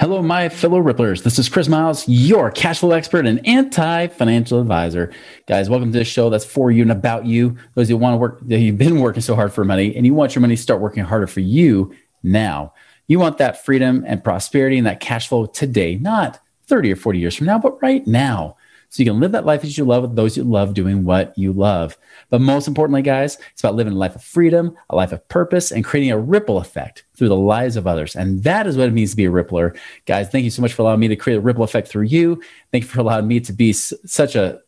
Hello, my fellow Ripplers. This is Chris Miles, your cash flow expert and anti financial advisor. Guys, welcome to this show that's for you and about you. Those who want to work, you've been working so hard for money and you want your money to start working harder for you now. You want that freedom and prosperity and that cash flow today, not 30 or 40 years from now, but right now so you can live that life as you love with those you love doing what you love. But most importantly, guys, it's about living a life of freedom, a life of purpose, and creating a ripple effect through the lives of others. And that is what it means to be a rippler. Guys, thank you so much for allowing me to create a ripple effect through you. Thank you for allowing me to be s- such a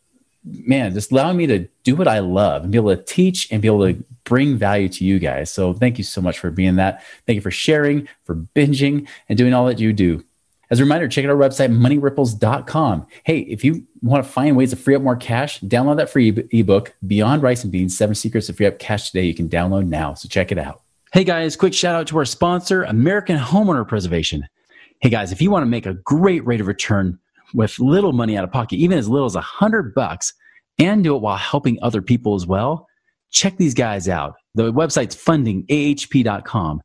man, just allowing me to do what I love and be able to teach and be able to bring value to you guys. So thank you so much for being that. Thank you for sharing, for binging, and doing all that you do. As a reminder, check out our website, moneyripples.com. Hey, if you want to find ways to free up more cash, download that free ebook, Beyond Rice and Beans Seven Secrets to Free Up Cash Today. You can download now. So check it out. Hey guys, quick shout out to our sponsor, American Homeowner Preservation. Hey guys, if you want to make a great rate of return with little money out of pocket, even as little as a hundred bucks, and do it while helping other people as well, check these guys out. The website's fundingahp.com.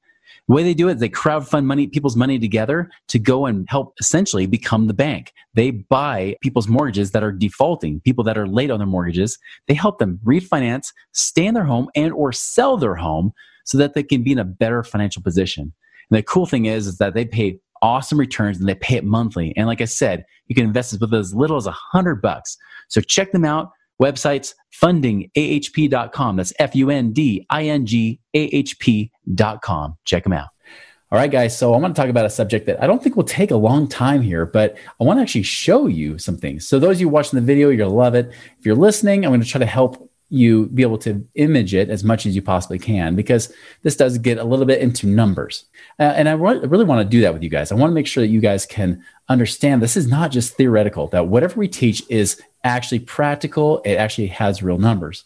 The way they do it, they crowdfund money, people's money together to go and help essentially become the bank. They buy people's mortgages that are defaulting, people that are late on their mortgages. They help them refinance, stay in their home, and or sell their home so that they can be in a better financial position. And the cool thing is, is that they pay awesome returns and they pay it monthly. And like I said, you can invest with as little as a hundred bucks. So check them out. Websites fundingahp.com. That's F U N D I N G A H P.com. Check them out. All right, guys. So I want to talk about a subject that I don't think will take a long time here, but I want to actually show you some things. So those of you watching the video, you're to love it. If you're listening, I'm going to try to help you be able to image it as much as you possibly can because this does get a little bit into numbers. Uh, and I re- really want to do that with you guys. I want to make sure that you guys can understand this is not just theoretical, that whatever we teach is actually practical, it actually has real numbers.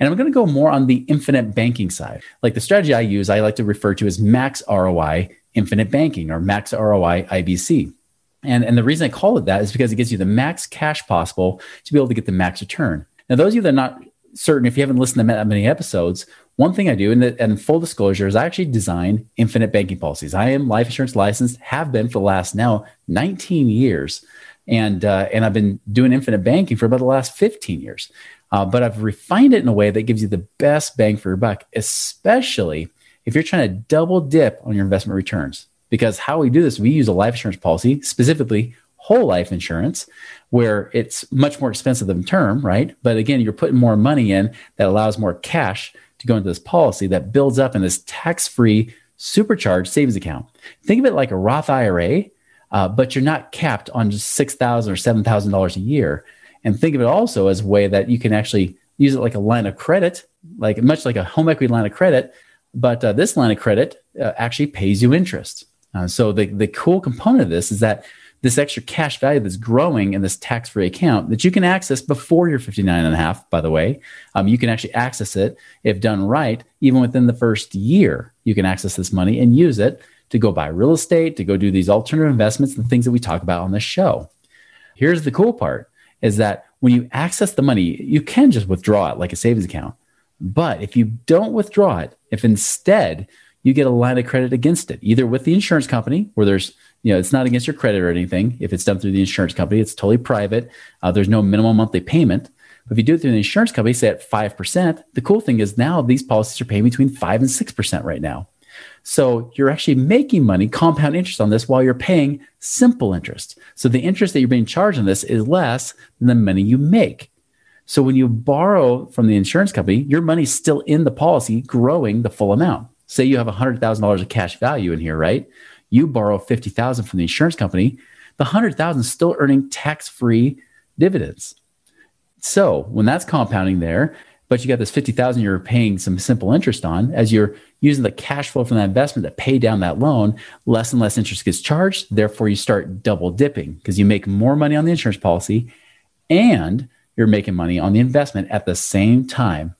And I'm going to go more on the infinite banking side. Like the strategy I use, I like to refer to as max ROI infinite banking or max ROI IBC. And, and the reason I call it that is because it gives you the max cash possible to be able to get the max return. Now, those of you that are not certain, if you haven't listened to that many episodes, one thing I do, and, the, and full disclosure, is I actually design infinite banking policies. I am life insurance licensed, have been for the last now 19 years, and uh, and I've been doing infinite banking for about the last 15 years. Uh, but I've refined it in a way that gives you the best bang for your buck, especially if you're trying to double dip on your investment returns. Because how we do this, we use a life insurance policy, specifically whole life insurance, where it's much more expensive than term, right? But again, you're putting more money in that allows more cash to go into this policy that builds up in this tax free supercharged savings account. Think of it like a Roth IRA, uh, but you're not capped on just $6,000 or $7,000 a year. And think of it also as a way that you can actually use it like a line of credit, like much like a home equity line of credit. But uh, this line of credit uh, actually pays you interest. Uh, so the, the cool component of this is that this extra cash value that's growing in this tax-free account that you can access before you're 59 and a half by the way. Um, you can actually access it if done right even within the first year you can access this money and use it to go buy real estate to go do these alternative investments and things that we talk about on this show. Here's the cool part is that when you access the money you can just withdraw it like a savings account. But if you don't withdraw it if instead you get a line of credit against it either with the insurance company where there's you know, it's not against your credit or anything. If it's done through the insurance company, it's totally private. Uh, there's no minimum monthly payment. But if you do it through the insurance company, say at 5%, the cool thing is now these policies are paying between 5 and 6% right now. So you're actually making money, compound interest on this while you're paying simple interest. So the interest that you're being charged on this is less than the money you make. So when you borrow from the insurance company, your money's still in the policy, growing the full amount. Say you have $100,000 of cash value in here, right? You borrow 50,000 from the insurance company, the 100,000 is still earning tax-free dividends. So, when that's compounding there, but you got this 50,000 you're paying some simple interest on as you're using the cash flow from that investment to pay down that loan, less and less interest gets charged. Therefore, you start double dipping because you make more money on the insurance policy and you're making money on the investment at the same time.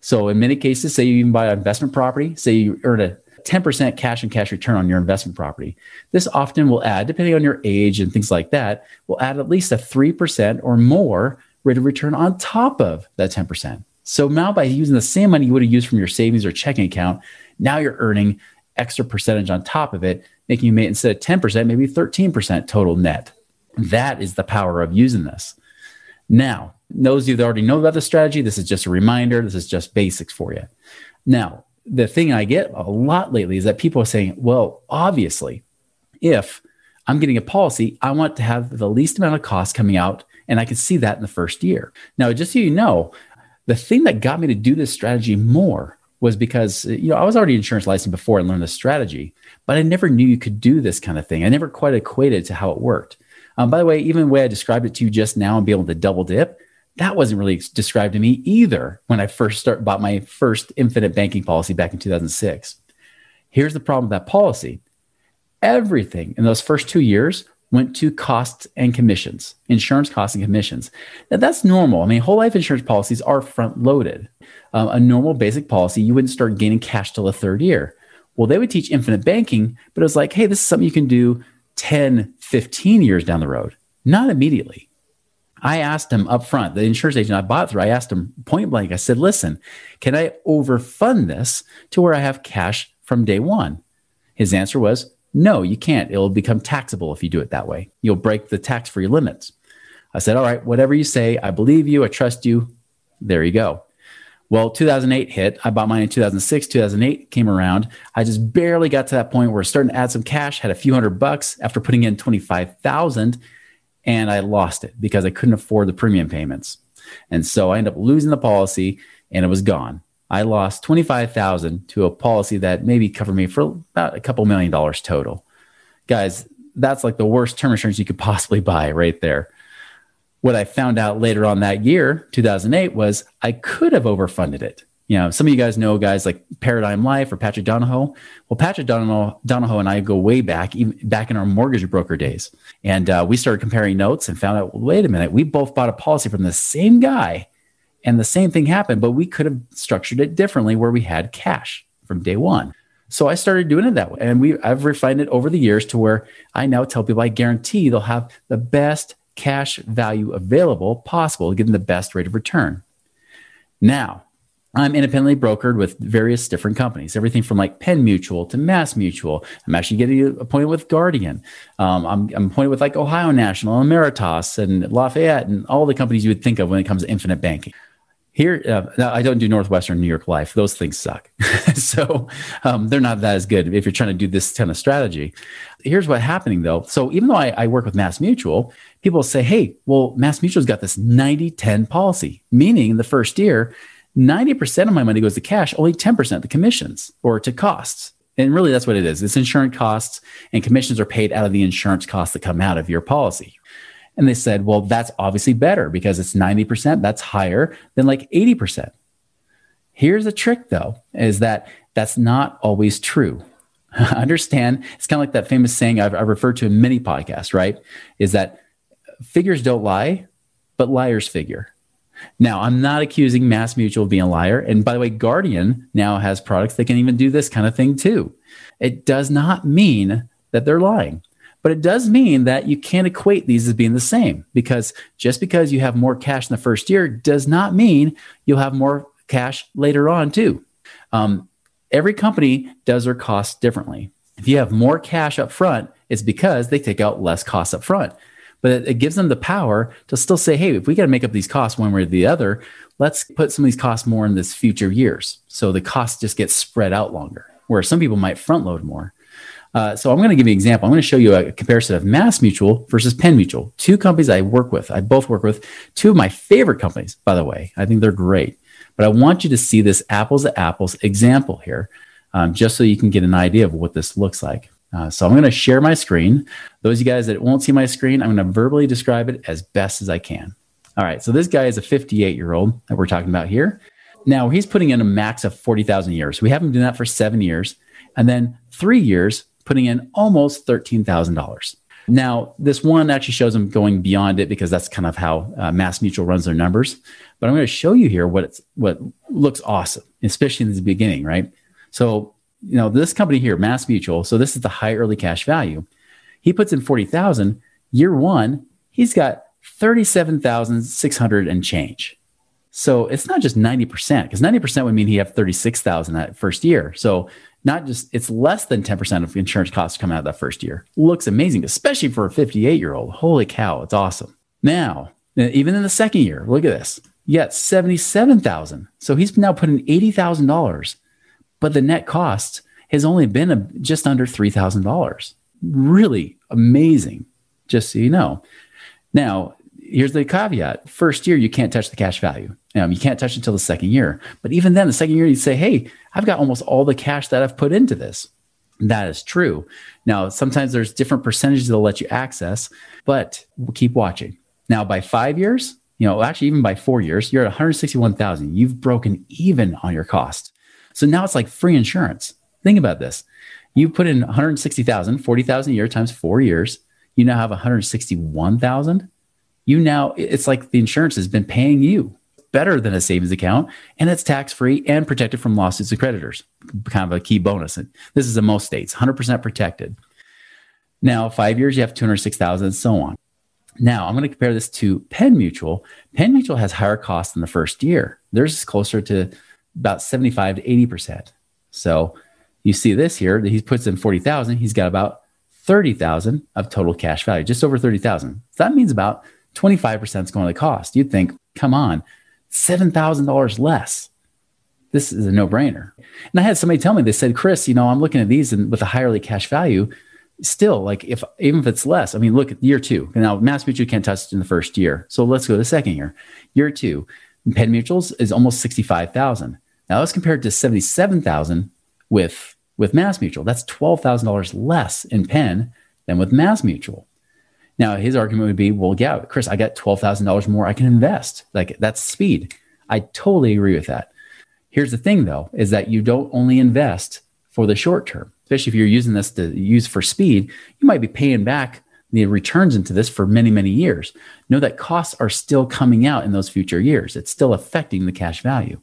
So, in many cases, say you even buy an investment property, say you earn a 10% cash and cash return on your investment property. This often will add, depending on your age and things like that, will add at least a 3% or more rate of return on top of that 10%. So now by using the same money you would have used from your savings or checking account, now you're earning extra percentage on top of it, making you make instead of 10%, maybe 13% total net. That is the power of using this. Now, those of you that already know about the strategy, this is just a reminder. This is just basics for you. Now, the thing I get a lot lately is that people are saying, well, obviously, if I'm getting a policy, I want to have the least amount of cost coming out. And I can see that in the first year. Now, just so you know, the thing that got me to do this strategy more was because you know I was already insurance licensed before and learned the strategy, but I never knew you could do this kind of thing. I never quite equated to how it worked. Um, by the way, even the way I described it to you just now and be able to double dip, that wasn't really described to me either when I first start bought my first infinite banking policy back in 2006. Here's the problem with that policy. Everything in those first two years went to costs and commissions, insurance costs and commissions. Now, that's normal. I mean, whole life insurance policies are front loaded. Um, a normal basic policy, you wouldn't start gaining cash till the third year. Well, they would teach infinite banking, but it was like, hey, this is something you can do 10, 15 years down the road, not immediately. I asked him up front, the insurance agent I bought through, I asked him point blank, I said, listen, can I overfund this to where I have cash from day one? His answer was, no, you can't. It'll become taxable if you do it that way. You'll break the tax free limits. I said, All right, whatever you say, I believe you, I trust you. There you go. Well, 2008 hit. I bought mine in 2006. 2008 came around. I just barely got to that point where I starting to add some cash, had a few hundred bucks after putting in 25,000 and I lost it because I couldn't afford the premium payments. And so I ended up losing the policy and it was gone. I lost 25,000 to a policy that maybe covered me for about a couple million dollars total. Guys, that's like the worst term insurance you could possibly buy right there. What I found out later on that year, 2008, was I could have overfunded it. You know, some of you guys know guys like Paradigm Life or Patrick Donohoe. Well, Patrick Donohoe, Donohoe and I go way back, even back in our mortgage broker days. And uh, we started comparing notes and found out, wait a minute, we both bought a policy from the same guy and the same thing happened, but we could have structured it differently where we had cash from day one. So I started doing it that way. And we I've refined it over the years to where I now tell people I guarantee they'll have the best cash value available possible them the best rate of return. Now, I'm independently brokered with various different companies, everything from like Penn Mutual to Mass Mutual. I'm actually getting appointed with Guardian. Um, I'm, I'm appointed with like Ohio National, Ameritas, and Lafayette, and all the companies you would think of when it comes to infinite banking. Here, uh, I don't do Northwestern New York Life. Those things suck. so um, they're not that as good if you're trying to do this kind of strategy. Here's what's happening though. So even though I, I work with Mass Mutual, people say, hey, well, Mass Mutual's got this 90 10 policy, meaning in the first year, 90% of my money goes to cash, only 10% to commissions or to costs. And really, that's what it is. It's insurance costs, and commissions are paid out of the insurance costs that come out of your policy. And they said, well, that's obviously better because it's 90%. That's higher than like 80%. Here's the trick, though, is that that's not always true. Understand? It's kind of like that famous saying I've, I've referred to in many podcasts, right? Is that figures don't lie, but liars figure. Now, I'm not accusing Mass Mutual of being a liar. And by the way, Guardian now has products that can even do this kind of thing too. It does not mean that they're lying. But it does mean that you can't equate these as being the same because just because you have more cash in the first year does not mean you'll have more cash later on too. Um, every company does their costs differently. If you have more cash up front, it's because they take out less costs up front. But it, it gives them the power to still say, hey, if we got to make up these costs one way or the other, let's put some of these costs more in this future years. So the costs just get spread out longer, where some people might front load more. Uh, so I'm going to give you an example. I'm going to show you a comparison of Mass Mutual versus Penn Mutual, two companies I work with. I both work with two of my favorite companies, by the way. I think they're great. But I want you to see this apples to apples example here, um, just so you can get an idea of what this looks like. Uh, so I'm going to share my screen. Those of you guys that won't see my screen, I'm going to verbally describe it as best as I can. All right. So this guy is a 58 year old that we're talking about here. Now he's putting in a max of 40,000 years. We have him doing that for seven years. And then three years, putting in almost $13,000. Now, this one actually shows him going beyond it because that's kind of how uh, Mass Mutual runs their numbers. But I'm going to show you here what it's, what looks awesome, especially in the beginning, right? So, you know, this company here, Mass Mutual, so this is the high early cash value. He puts in 40,000. Year one, he's got 37,600 and change. So it's not just 90%, because 90% would mean he have 36,000 that first year. So not just, it's less than 10% of insurance costs coming out that first year. Looks amazing, especially for a 58 year old. Holy cow, it's awesome. Now, even in the second year, look at this. Got 77,000. So he's now putting $80,000, but the net cost has only been a, just under $3,000. Really amazing, just so you know. Now, here's the caveat first year, you can't touch the cash value. Um, you can't touch it until the second year. But even then, the second year, you say, hey, I've got almost all the cash that I've put into this. That is true. Now, sometimes there's different percentages they'll let you access, but we'll keep watching. Now, by five years, you know, actually, even by four years, you're at 161,000. You've broken even on your cost. So now it's like free insurance. Think about this. You put in 160,000, 40,000 a year times four years. You now have 161,000. You now, it's like the insurance has been paying you better than a savings account and it's tax free and protected from lawsuits of creditors. Kind of a key bonus. And This is in most states, 100% protected. Now, five years, you have 206,000 and so on. Now, I'm going to compare this to Penn Mutual. Penn Mutual has higher costs in the first year. Theirs is closer to about 75 to 80%. So you see this here that he puts in 40,000, he's got about 30,000 of total cash value, just over 30,000. So that means about 25% is going to cost. You'd think, come on, $7,000 less. This is a no brainer. And I had somebody tell me, they said, Chris, you know, I'm looking at these and with a higher cash value, still like if even if it's less, I mean, look at year two. Now, Mass Mutual can't touch it in the first year. So let's go to the second year. Year two, Penn Mutuals is almost 65,000. Now that's compared to 77,000 with with Mass Mutual. That's $12,000 less in Penn than with Mass Mutual. Now, his argument would be, well, yeah, Chris, I got $12,000 more I can invest. Like that's speed. I totally agree with that. Here's the thing though, is that you don't only invest for the short term, especially if you're using this to use for speed, you might be paying back the returns into this for many, many years. Know that costs are still coming out in those future years. It's still affecting the cash value.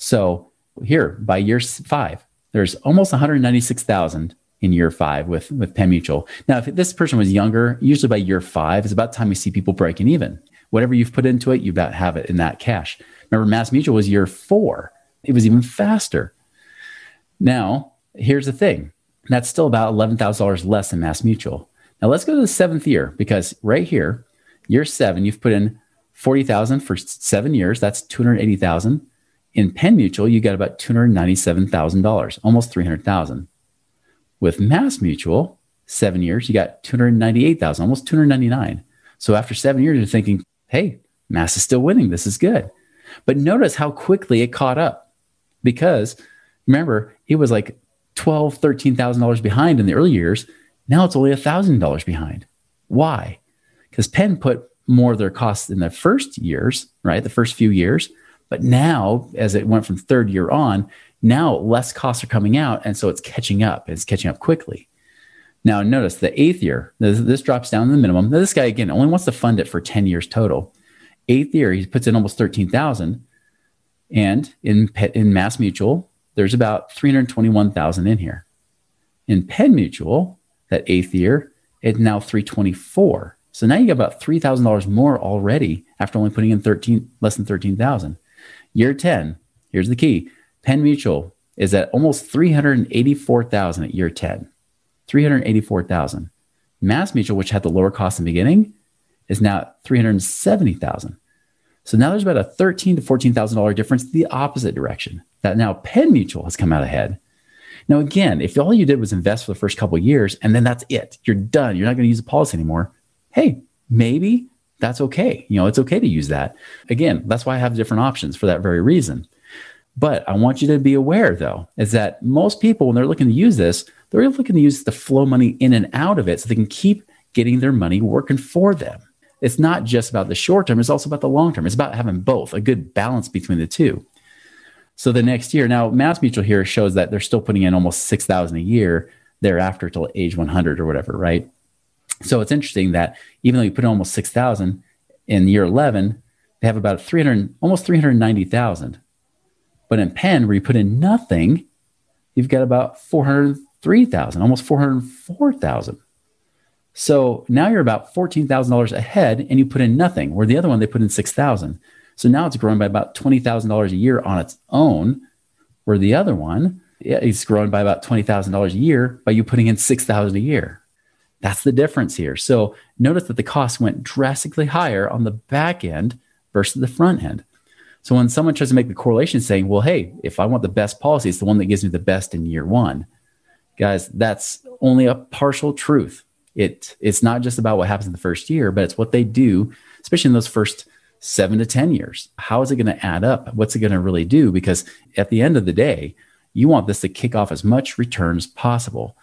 So here by year five, there's almost 196,000 in year five with with Penn Mutual. Now, if this person was younger, usually by year five, it's about time you see people breaking even. Whatever you've put into it, you about have it in that cash. Remember, Mass Mutual was year four. It was even faster. Now, here's the thing. That's still about $11,000 less than Mass Mutual. Now let's go to the seventh year because right here, year seven, you've put in 40,000 for seven years. That's 280,000. In Penn Mutual, you got about $297,000, almost 300,000. With Mass Mutual, seven years, you got 298,000, almost 299. So after seven years, you're thinking, hey, Mass is still winning. This is good. But notice how quickly it caught up because remember, it was like twelve, thirteen thousand dollars behind in the early years. Now it's only thousand dollars behind. Why? Because Penn put more of their costs in the first years, right? The first few years. But now, as it went from third year on, now less costs are coming out, and so it's catching up. It's catching up quickly. Now, notice the eighth year, this, this drops down to the minimum. Now, this guy again only wants to fund it for 10 years total. Eighth year, he puts in almost 13,000. And in, in Mass Mutual, there's about 321,000 in here. In Penn Mutual, that eighth year, it's now 324. So now you got about $3,000 more already after only putting in 13, less than 13,000. Year 10, here's the key Penn Mutual is at almost 384,000 at year 10. 384,000. Mass Mutual, which had the lower cost in the beginning, is now at 370,000. So now there's about a thirteen to fourteen thousand dollar difference the opposite direction. That now Penn Mutual has come out ahead. Now again, if all you did was invest for the first couple years and then that's it, you're done. You're not going to use the policy anymore. Hey, maybe that's okay. You know, it's okay to use that. Again, that's why I have different options for that very reason. But I want you to be aware, though, is that most people, when they're looking to use this, they're looking to use the flow money in and out of it so they can keep getting their money working for them. It's not just about the short term, it's also about the long term. It's about having both, a good balance between the two. So the next year, now Mass Mutual here shows that they're still putting in almost 6,000 a year thereafter till age 100 or whatever, right? So it's interesting that even though you put in almost 6,000 in year 11, they have about 300, almost 390,000. But in Penn, where you put in nothing, you've got about 403,000, almost 404,000. So now you're about $14,000 ahead and you put in nothing, where the other one they put in 6,000. So now it's growing by about $20,000 a year on its own, where the other one it's growing by about $20,000 a year by you putting in 6,000 a year. That's the difference here. So notice that the cost went drastically higher on the back end versus the front end. So when someone tries to make the correlation saying, well, hey, if I want the best policy, it's the one that gives me the best in year one. Guys, that's only a partial truth. It, it's not just about what happens in the first year, but it's what they do, especially in those first seven to 10 years. How is it going to add up? What's it going to really do? Because at the end of the day, you want this to kick off as much return as possible.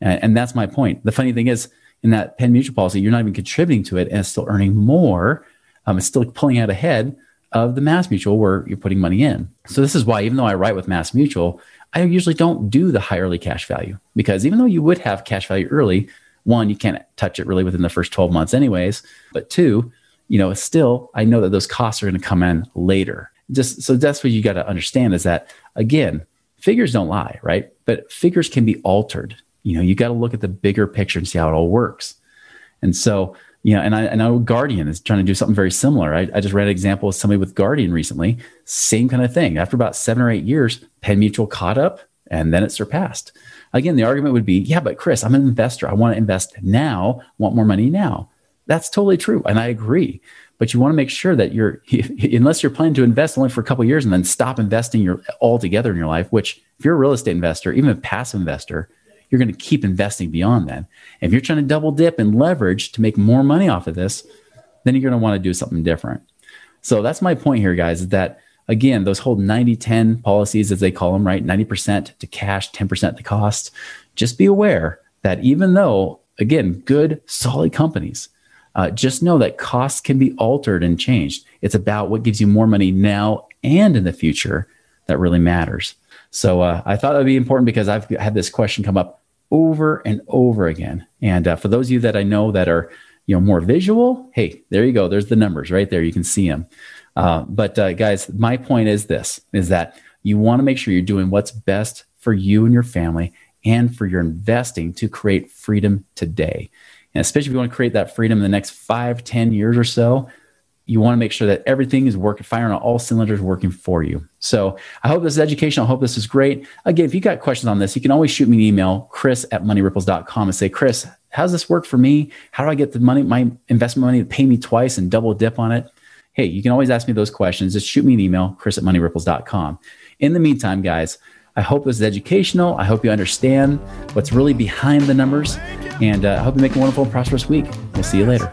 And, and that's my point. The funny thing is, in that Penn Mutual policy, you're not even contributing to it and it's still earning more. Um, it's still pulling out ahead of the Mass Mutual where you're putting money in. So this is why, even though I write with Mass Mutual, I usually don't do the high early cash value because even though you would have cash value early, one, you can't touch it really within the first 12 months, anyways. But two, you know, still, I know that those costs are going to come in later. Just so that's what you got to understand is that again, figures don't lie, right? But figures can be altered. You know, you got to look at the bigger picture and see how it all works. And so, you know, and I, I know Guardian is trying to do something very similar. I, I just read an example of somebody with Guardian recently, same kind of thing. After about seven or eight years, Penn Mutual caught up and then it surpassed. Again, the argument would be, yeah, but Chris, I'm an investor. I want to invest now, want more money now. That's totally true. And I agree but you want to make sure that you're unless you're planning to invest only for a couple years and then stop investing your altogether in your life which if you're a real estate investor even a passive investor you're going to keep investing beyond that if you're trying to double dip and leverage to make more money off of this then you're going to want to do something different so that's my point here guys is that again those whole 90-10 policies as they call them right 90% to cash 10% to cost just be aware that even though again good solid companies uh, just know that costs can be altered and changed. It's about what gives you more money now and in the future that really matters. So uh, I thought that would be important because I've had this question come up over and over again. And uh, for those of you that I know that are you know more visual, hey, there you go. There's the numbers right there. You can see them. Uh, but uh, guys, my point is this: is that you want to make sure you're doing what's best for you and your family and for your investing to create freedom today. And especially if you want to create that freedom in the next five, ten years or so, you want to make sure that everything is working, firing on all cylinders, working for you. So I hope this is educational. I hope this is great. Again, if you got questions on this, you can always shoot me an email, chris at moneyripples.com and say, Chris, how's this work for me? How do I get the money, my investment money to pay me twice and double dip on it? Hey, you can always ask me those questions. Just shoot me an email, chris at moneyripples.com. In the meantime, guys, I hope this is educational. I hope you understand what's really behind the numbers. And uh, I hope you make a wonderful and prosperous week. We'll see you later.